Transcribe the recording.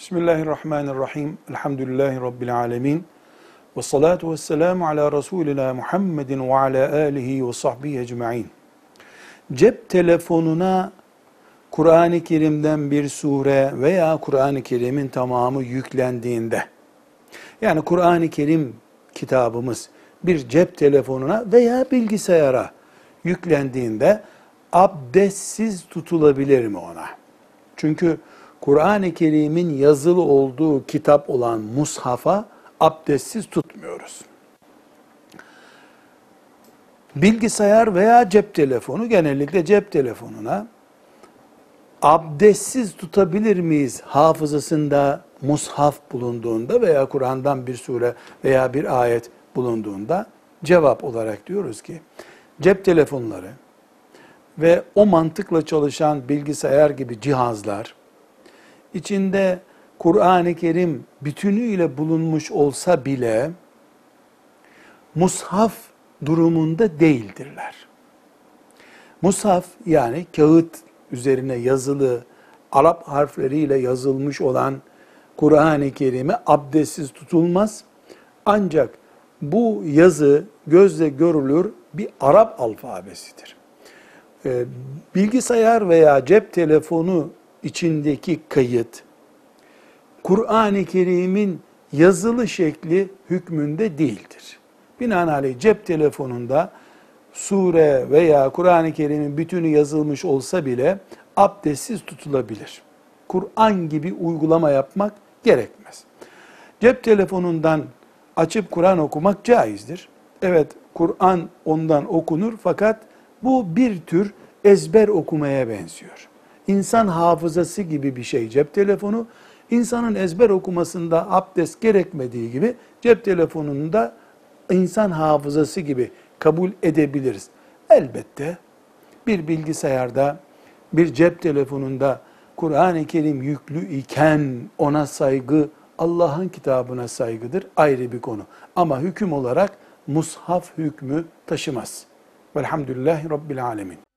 Bismillahirrahmanirrahim. Elhamdülillahi Rabbil alemin. Ve salatu ve selamu ala Resulina Muhammedin ve ala alihi ve sahbihi ecma'in. Cep telefonuna Kur'an-ı Kerim'den bir sure veya Kur'an-ı Kerim'in tamamı yüklendiğinde, yani Kur'an-ı Kerim kitabımız bir cep telefonuna veya bilgisayara yüklendiğinde abdestsiz tutulabilir mi ona? Çünkü Kur'an-ı Kerim'in yazılı olduğu kitap olan mushafa abdestsiz tutmuyoruz. Bilgisayar veya cep telefonu genellikle cep telefonuna abdestsiz tutabilir miyiz hafızasında mushaf bulunduğunda veya Kur'an'dan bir sure veya bir ayet bulunduğunda cevap olarak diyoruz ki cep telefonları ve o mantıkla çalışan bilgisayar gibi cihazlar içinde Kur'an-ı Kerim bütünüyle bulunmuş olsa bile mushaf durumunda değildirler. Mushaf yani kağıt üzerine yazılı Arap harfleriyle yazılmış olan Kur'an-ı Kerim'e abdestsiz tutulmaz. Ancak bu yazı gözle görülür bir Arap alfabesidir. Ee, bilgisayar veya cep telefonu içindeki kayıt, Kur'an-ı Kerim'in yazılı şekli hükmünde değildir. Binaenaleyh cep telefonunda sure veya Kur'an-ı Kerim'in bütünü yazılmış olsa bile abdestsiz tutulabilir. Kur'an gibi uygulama yapmak gerekmez. Cep telefonundan açıp Kur'an okumak caizdir. Evet Kur'an ondan okunur fakat bu bir tür ezber okumaya benziyor. İnsan hafızası gibi bir şey cep telefonu. İnsanın ezber okumasında abdest gerekmediği gibi cep telefonunda insan hafızası gibi kabul edebiliriz. Elbette bir bilgisayarda, bir cep telefonunda Kur'an-ı Kerim yüklü iken ona saygı Allah'ın kitabına saygıdır ayrı bir konu. Ama hüküm olarak mushaf hükmü taşımaz. Velhamdülillahi Rabbil Alemin.